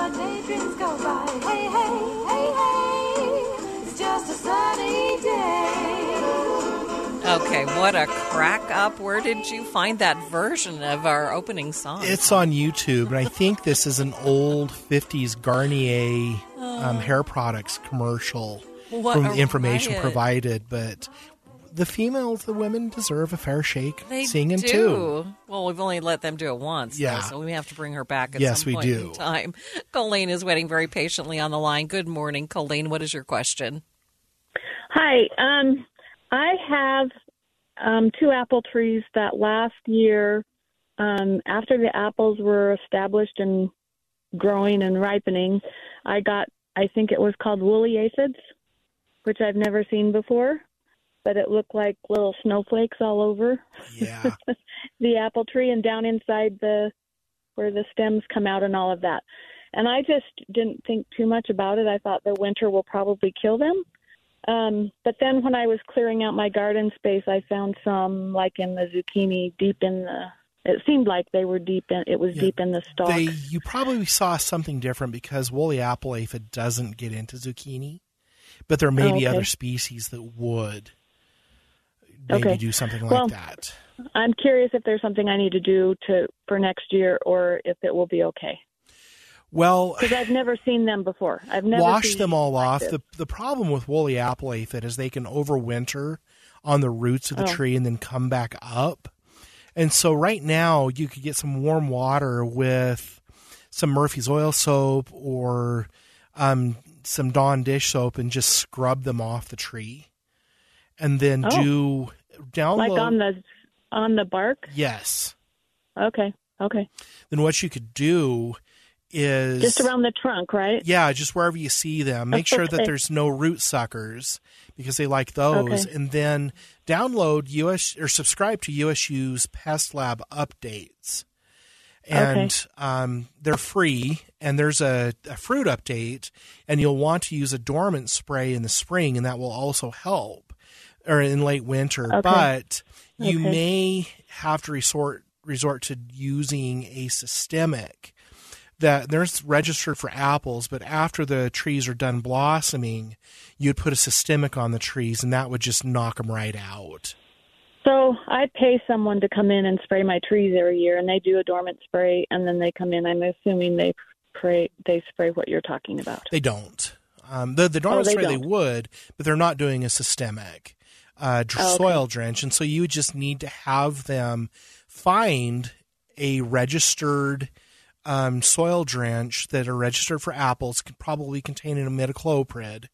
My daydreams go by. Hey, hey, hey, hey. It's just a sunny day. Okay, what a crack up. Where did you find that version of our opening song? It's on YouTube, and I think this is an old 50s Garnier um, hair products commercial What from the information riot. provided. But the females, the women deserve a fair shake They singing do. too. Well, we've only let them do it once, though, Yeah. so we have to bring her back at Yes, some we point do. in time. Colleen is waiting very patiently on the line. Good morning, Colleen. What is your question? Hi. Um, I have um, two apple trees that last year, um, after the apples were established and growing and ripening, I got, I think it was called woolly aphids, which I've never seen before, but it looked like little snowflakes all over Yeah. the apple tree and down inside the where the stems come out and all of that. And I just didn't think too much about it. I thought the winter will probably kill them. Um, but then when I was clearing out my garden space, I found some like in the zucchini deep in the. It seemed like they were deep in. It was Yeah, deep in the stalk. They, you probably saw something different because woolly apple aphid doesn't get into zucchini, but there may Oh, be okay. other species that would maybe Okay. do something like Well, that. I'm curious if there's something I need to do to for next year, or if it will be okay. Well, Because I've never seen them before. I've never washed them all like off. this. The the problem with woolly apple aphid is they can overwinter on the roots of the Oh. tree and then come back up. And so right now you could get some warm water with some Murphy's oil soap or um, some Dawn dish soap and just scrub them off the tree. And then Oh. do download like on the on the bark. Yes. Okay, okay, Then what you could do is just around the trunk, right? Yeah, just wherever you see them. Make sure that there's no root suckers because they like those. Okay. And then download US or subscribe to USU's Pest Lab updates. And um, they're free. And there's a, a fruit update, and you'll want to use a dormant spray in the spring, and that will also help, or in late winter. Okay. But you Okay. may have to resort resort to using a systemic that there's registered for apples, but after the trees are done blossoming, you'd put a systemic on the trees, and that would just knock them right out. So I pay someone to come in and spray my trees every year, and they do a dormant spray, and then they come in. I'm assuming they spray they spray what you're talking about. They don't. Um, the the dormant Oh, they spray they don't. would, but they're not doing a systemic uh, dr- Oh, okay. soil drench, and so you would just need to have them find a registered um, soil drench that are registered for apples, could probably contain an imidacloprid,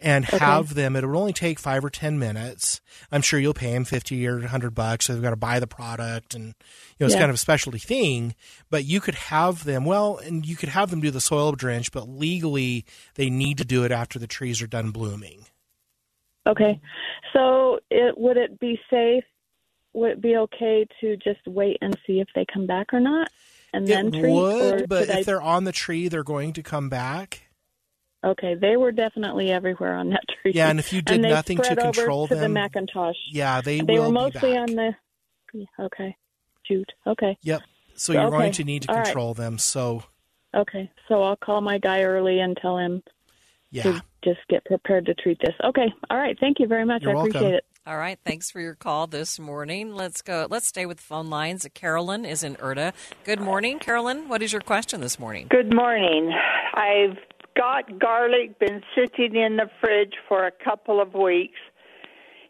and Okay. have them. It would only take five or ten minutes. I'm sure you'll pay them fifty or hundred bucks. So they've got to buy the product, and you know it's Yeah. kind of a specialty thing. But you could have them well, and you could have them do the soil drench, but legally they need to do it after the trees are done blooming. Okay, so it would it be safe? Would it be okay to just wait and see if they come back or not, and then it treat? would, but if I- they're on the tree, they're going to come back. okay, they were definitely everywhere on that tree. Yeah, and if you did nothing to control to them, the McIntosh. yeah, they, they were mostly on the. yeah, Okay, shoot. Okay. Yep. So you're Okay. going to need to All right. control them. So Okay, so I'll call my guy early and tell him yeah, to just get prepared to treat this. Okay, all right. Thank you very much. You're I appreciate it. All right, thanks for your call this morning. Let's go. Let's stay with phone lines. Carolyn is in Erda. Good morning, Carolyn. What is your question this morning? Good morning. I've got garlic been sitting in the fridge for a couple of weeks.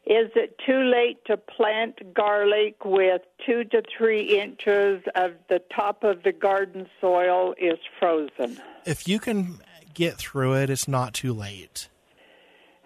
is it too late to plant garlic with two to three inches of the top of the garden soil is frozen? If you can get through it, it's not too late.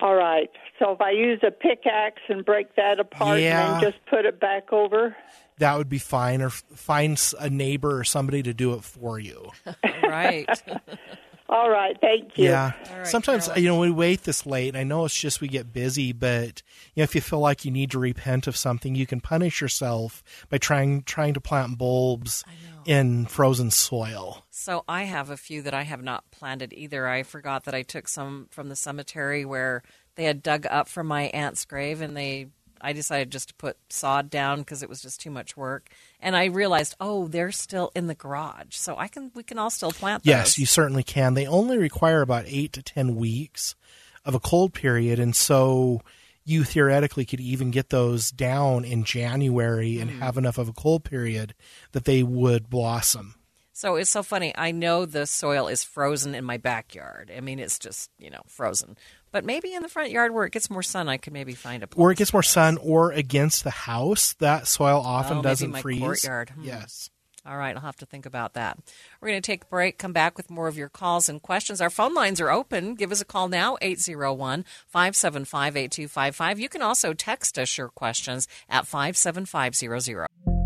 All right. So if I use a pickaxe and break that apart Yeah. and then just put it back over? That would be fine, or find a neighbor or somebody to do it for you. right. All right. Thank you. Yeah. All right, Sometimes Carolyn. you know we wait this late. and I know it's just we get busy, but you know if you feel like you need to repent of something, you can punish yourself by trying trying to plant bulbs in frozen soil. So I have a few that I have not planted either. I forgot that I took some from the cemetery where they had dug up from my aunt's grave, and they. I decided just to put sod down because it was just too much work, and I realized, oh, they're still in the garage, so I can we can all still plant those. Yes, you certainly can. They only require about eight to ten weeks of a cold period, and so you theoretically could even get those down in January and mm. have enough of a cold period that they would blossom. So it's so funny. I know the soil is frozen in my backyard. I mean, it's just you know frozen. But maybe in the front yard where it gets more sun, I could maybe find a place. Or it gets more sun, or against the house, that soil often Oh, doesn't freeze. my freeze. courtyard. Hmm. Yes. All right, I'll have to think about that. We're going to take a break, come back with more of your calls and questions. Our phone lines are open. Give us a call now, 801 575 8255. You can also text us your questions at 57500.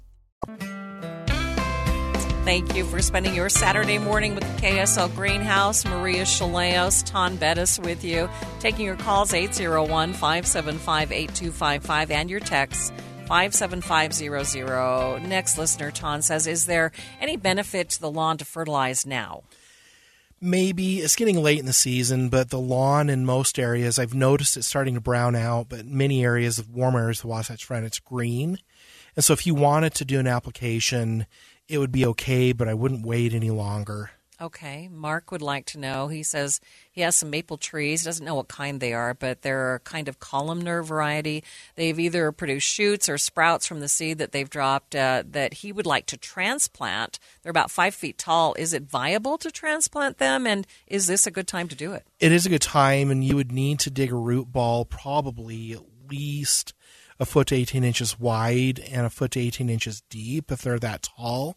Thank you for spending your Saturday morning with the KSL Greenhouse. Maria Shilaos, Taun Beddes with you. Taking your calls 801 575 8255 and your texts 57500. Next listener, Taun says, Is there any benefit to the lawn to fertilize now? Maybe it's getting late in the season, but the lawn in most areas, I've noticed it's starting to brown out, but many areas of warm areas of the Wasatch Front, it's green. And so if you wanted to do an application, it would be okay, but I wouldn't wait any longer. Okay. Mark would like to know. He says he has some maple trees. He doesn't know what kind they are, but they're a kind of columnar variety. They've either produced shoots or sprouts from the seed that they've dropped uh, that he would like to transplant. They're about five feet tall. Is it viable to transplant them? And is this a good time to do it? It is a good time, and you would need to dig a root ball probably at least a foot to 18 inches wide and a foot to 18 inches deep if they're that tall.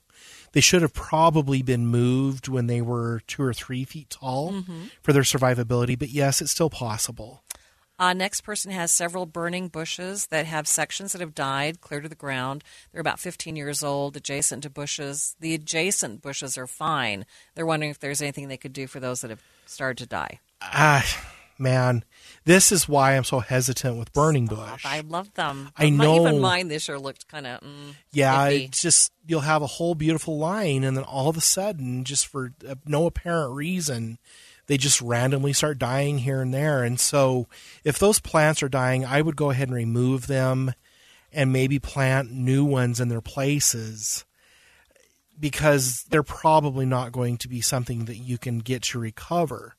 They should have probably been moved when they were two or three feet tall for their survivability, but yes, it's still possible. Uh, next person has several burning bushes that have sections that have died clear to the ground. They're about 15 years old, adjacent to bushes. The adjacent bushes are fine. They're wondering if there's anything they could do for those that have started to die. Ah, man, this is why I'm so hesitant with burning bush. I love them. I My- Even know. mine this year looked kind of. Mm, Yeah, iffy. it's just you'll have a whole beautiful line, and then all of a sudden, just for uh, no apparent reason, they just randomly start dying here and there. And so, if those plants are dying, I would go ahead and remove them, and maybe plant new ones in their places, because they're probably not going to be something that you can get to recover.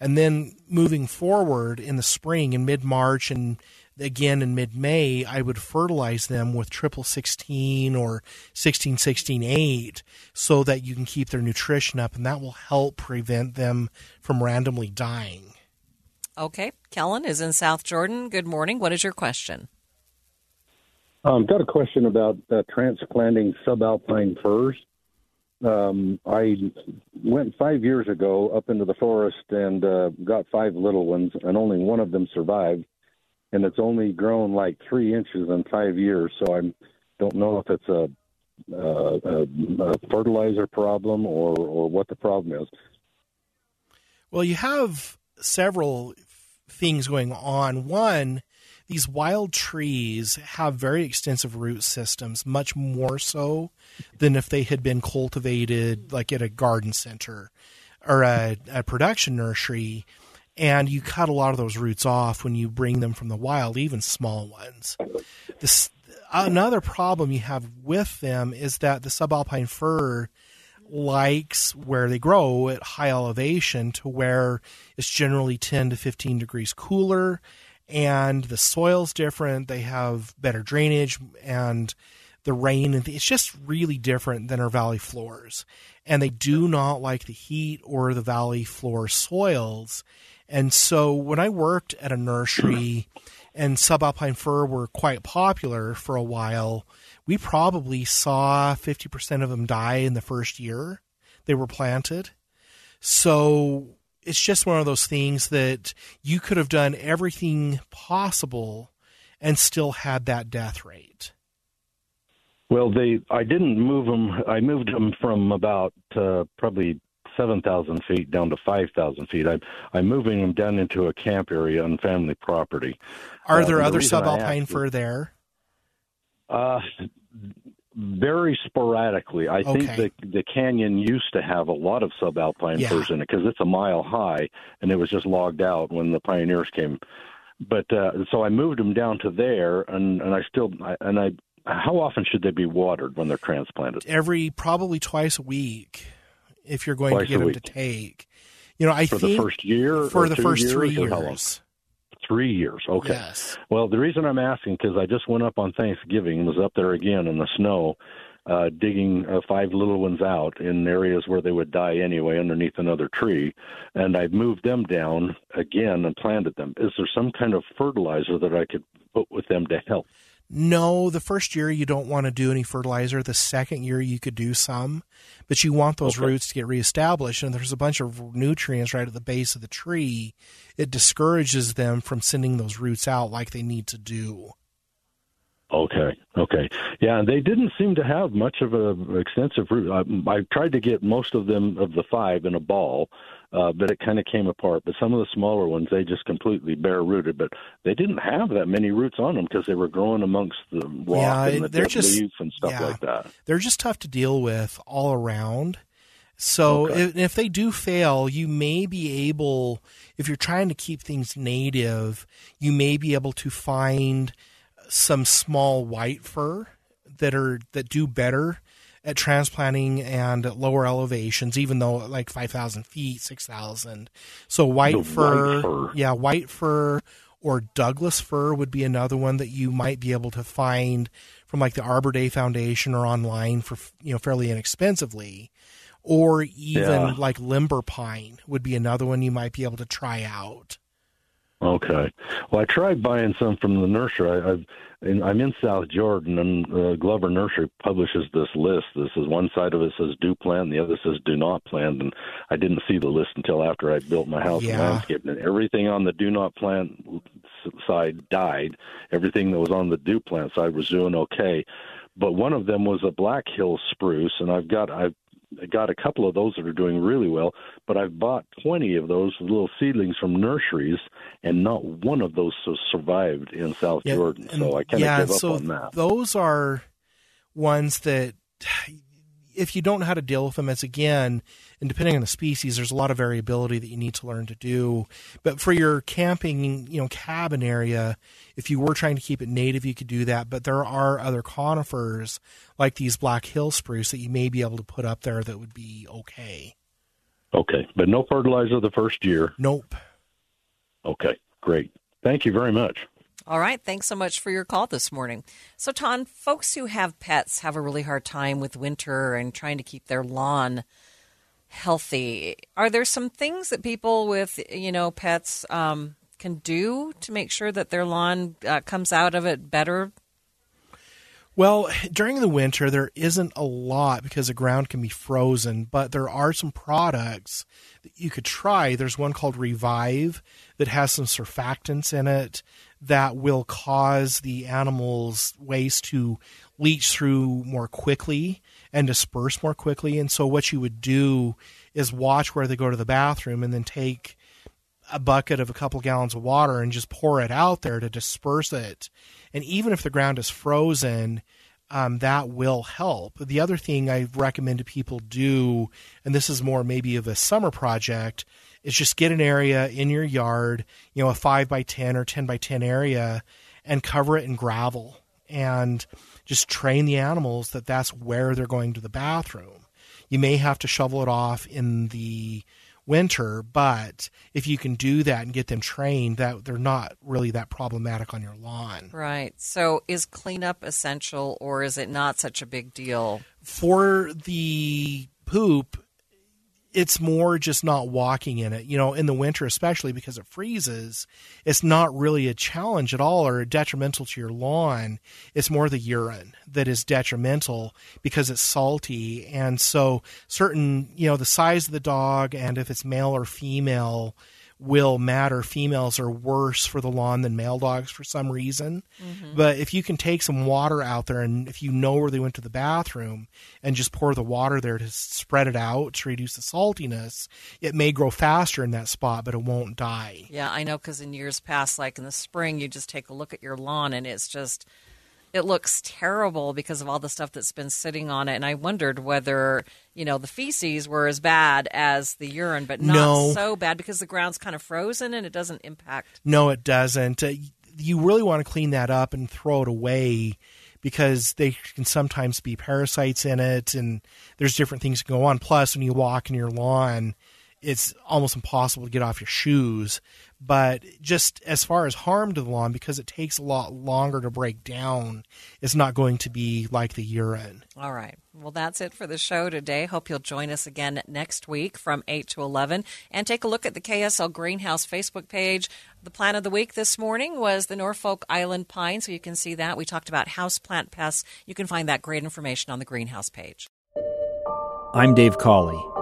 And then moving forward in the spring, in mid March and again in mid May, I would fertilize them with triple 16 or 16 16 8 so that you can keep their nutrition up, and that will help prevent them from randomly dying. Okay. Kellen is in South Jordan. Good morning. What is your question? Um, I've got a question about uh, transplanting subalpine firs. Um, I went five years ago up into the forest and uh, got five little ones, and only one of them survived. And it's only grown like three inches in five years, so I don't know if it's a, uh, a, a fertilizer problem or, or what the problem is. Well, you have several things going on. One, these wild trees have very extensive root systems, much more so than if they had been cultivated like at a garden center or a, a production nursery. and you cut a lot of those roots off when you bring them from the wild, even small ones. This another problem you have with them is that the subalpine fir likes where they grow at high elevation to where it's generally 10 to 15 degrees cooler and the soil's different. They have better drainage and the rain and it's just really different than our valley floors. And they do not like the heat or the valley floor soils. And so when i worked at a nursery and subalpine fir were quite popular for a while we probably saw 50% of them die in the first year they were planted. So it's just one of those things that you could have done everything possible and still had that death rate. Well, they I didn't move them. I moved them from about uh, probably seven thousand feet down to five thousand feet. I, I'm moving them down into a camp area on family property. Are Uh, there the other I subalpine fir there? Uh, very sporadically. I think the the canyon used to have a lot of subalpine Yeah. firs in it because it's a mile high, and it was just logged out when the pioneers came. But uh, so I moved them down to there, and and I still I, and I. How often should they be watered when they're transplanted? Every probably twice a week, if you're going Twice to get them week. to take. You know, I For think the first year, for or the first years, three or how long? years. Three years. Okay. Yes. Well, the reason I'm asking because I just went up on Thanksgiving, and was up there again in the snow, uh, digging uh, five little ones out in areas where they would die anyway underneath another tree, and I've moved them down again and planted them. Is there some kind of fertilizer that I could put with them to help? No, the first year you don't want to do any fertilizer. The second year you could do some, but you want those Okay. roots to get reestablished. And there's a bunch of nutrients right at the base of the tree. It discourages them from sending those roots out like they need to do. Okay, okay, yeah. They didn't seem to have much of a extensive root. I, I tried to get most of them of the five in a ball, uh, but it kind of came apart. But some of the smaller ones, they just completely bare rooted. But they didn't have that many roots on them because they were growing amongst the rock Yeah, and the they're just- leaves and stuff yeah. like that. They're just tough to deal with all around. So Okay. if, if they do fail, you may be able, if you're trying to keep things native, you may be able to find some small white fir that are that do better at transplanting and at lower elevations, even though like five thousand feet, six thousand. So white The fir, white fir. yeah, white fir or Douglas fir would be another one that you might be able to find from like the Arbor Day Foundation or online for you know fairly inexpensively. Or even Yeah. like limber pine would be another one you might be able to try out. Okay. Well, I tried buying some from the nursery. I, I've, and I'm in South Jordan, and uh, Glover Nursery publishes this list. This is one side of it says do plant, and the other says do not plant. And I didn't see the list until after I built my house Yeah. and landscaped. And everything on the do not plant side died. Everything that was on the do plant side was doing okay. But one of them was a Black Hill spruce, and I've got I've got a couple of those that are doing really well, but I've bought 20 of those little seedlings from nurseries, and not one of those has survived in South Yeah, Jordan. So I kind of yeah, give up so on that. Those are ones that, if you don't know how to deal with them, it's again, and depending on the species, there's a lot of variability that you need to learn to do. But for your camping, you know, cabin area, if you were trying to keep it native, you could do that. But there are other conifers like these Black Hill spruce that you may be able to put up there that would be okay. Okay, but no fertilizer the first year. Nope. Okay, great. Thank you very much. All right. Thanks so much for your call this morning. So, Taun, folks who have pets have a really hard time with winter and trying to keep their lawn healthy. Are there some things that people with, you know, pets um, can do to make sure that their lawn uh, comes out of it better? Well, during the winter, there isn't a lot because the ground can be frozen, but there are some products that you could try. There's one called Revive that has some surfactants in it that will cause the animal's waste to leach through more quickly and disperse more quickly. And so, what you would do is watch where they go to the bathroom and then take a bucket of a couple gallons of water and just pour it out there to disperse it. And even if the ground is frozen, um, that will help. The other thing I recommend people do, and this is more maybe of a summer project, is just get an area in your yard, you know, a five by 10 or 10 by 10 area and cover it in gravel and just train the animals that that's where they're going to the bathroom. You may have to shovel it off in the winter, but if you can do that and get them trained, that they're not really that problematic on your lawn. Right. So is cleanup essential or is it not such a big deal? For the poop, it's more just not walking in it. You know, in the winter, especially because it freezes, it's not really a challenge at all or detrimental to your lawn. It's more the urine that is detrimental because it's salty. And so, certain, you know, the size of the dog and if it's male or female will matter. Females are worse for the lawn than male dogs for some reason. Mm-hmm. But if you can take some water out there and if you know where they went to the bathroom and just pour the water there to spread it out to reduce the saltiness, it may grow faster in that spot, but it won't die. Yeah, I know because in years past, like in the spring, you just take a look at your lawn and it's just it looks terrible because of all the stuff that's been sitting on it. And I wondered whether, you know, the feces were as bad as the urine, but not No. so bad because the ground's kind of frozen and it doesn't impact. No, it doesn't. Uh, you really want to clean that up and throw it away because they can sometimes be parasites in it and there's different things that go on. Plus, when you walk in your lawn, it's almost impossible to get off your shoes. But just as far as harm to the lawn, because it takes a lot longer to break down, it's not going to be like the urine. All right. Well, that's it for the show today. Hope you'll join us again next week from 8 to 11 and take a look at the KSL Greenhouse Facebook page. The plant of the week this morning was the Norfolk Island pine, so you can see that. We talked about house plant pests. You can find that great information on the greenhouse page. I'm Dave Cawley,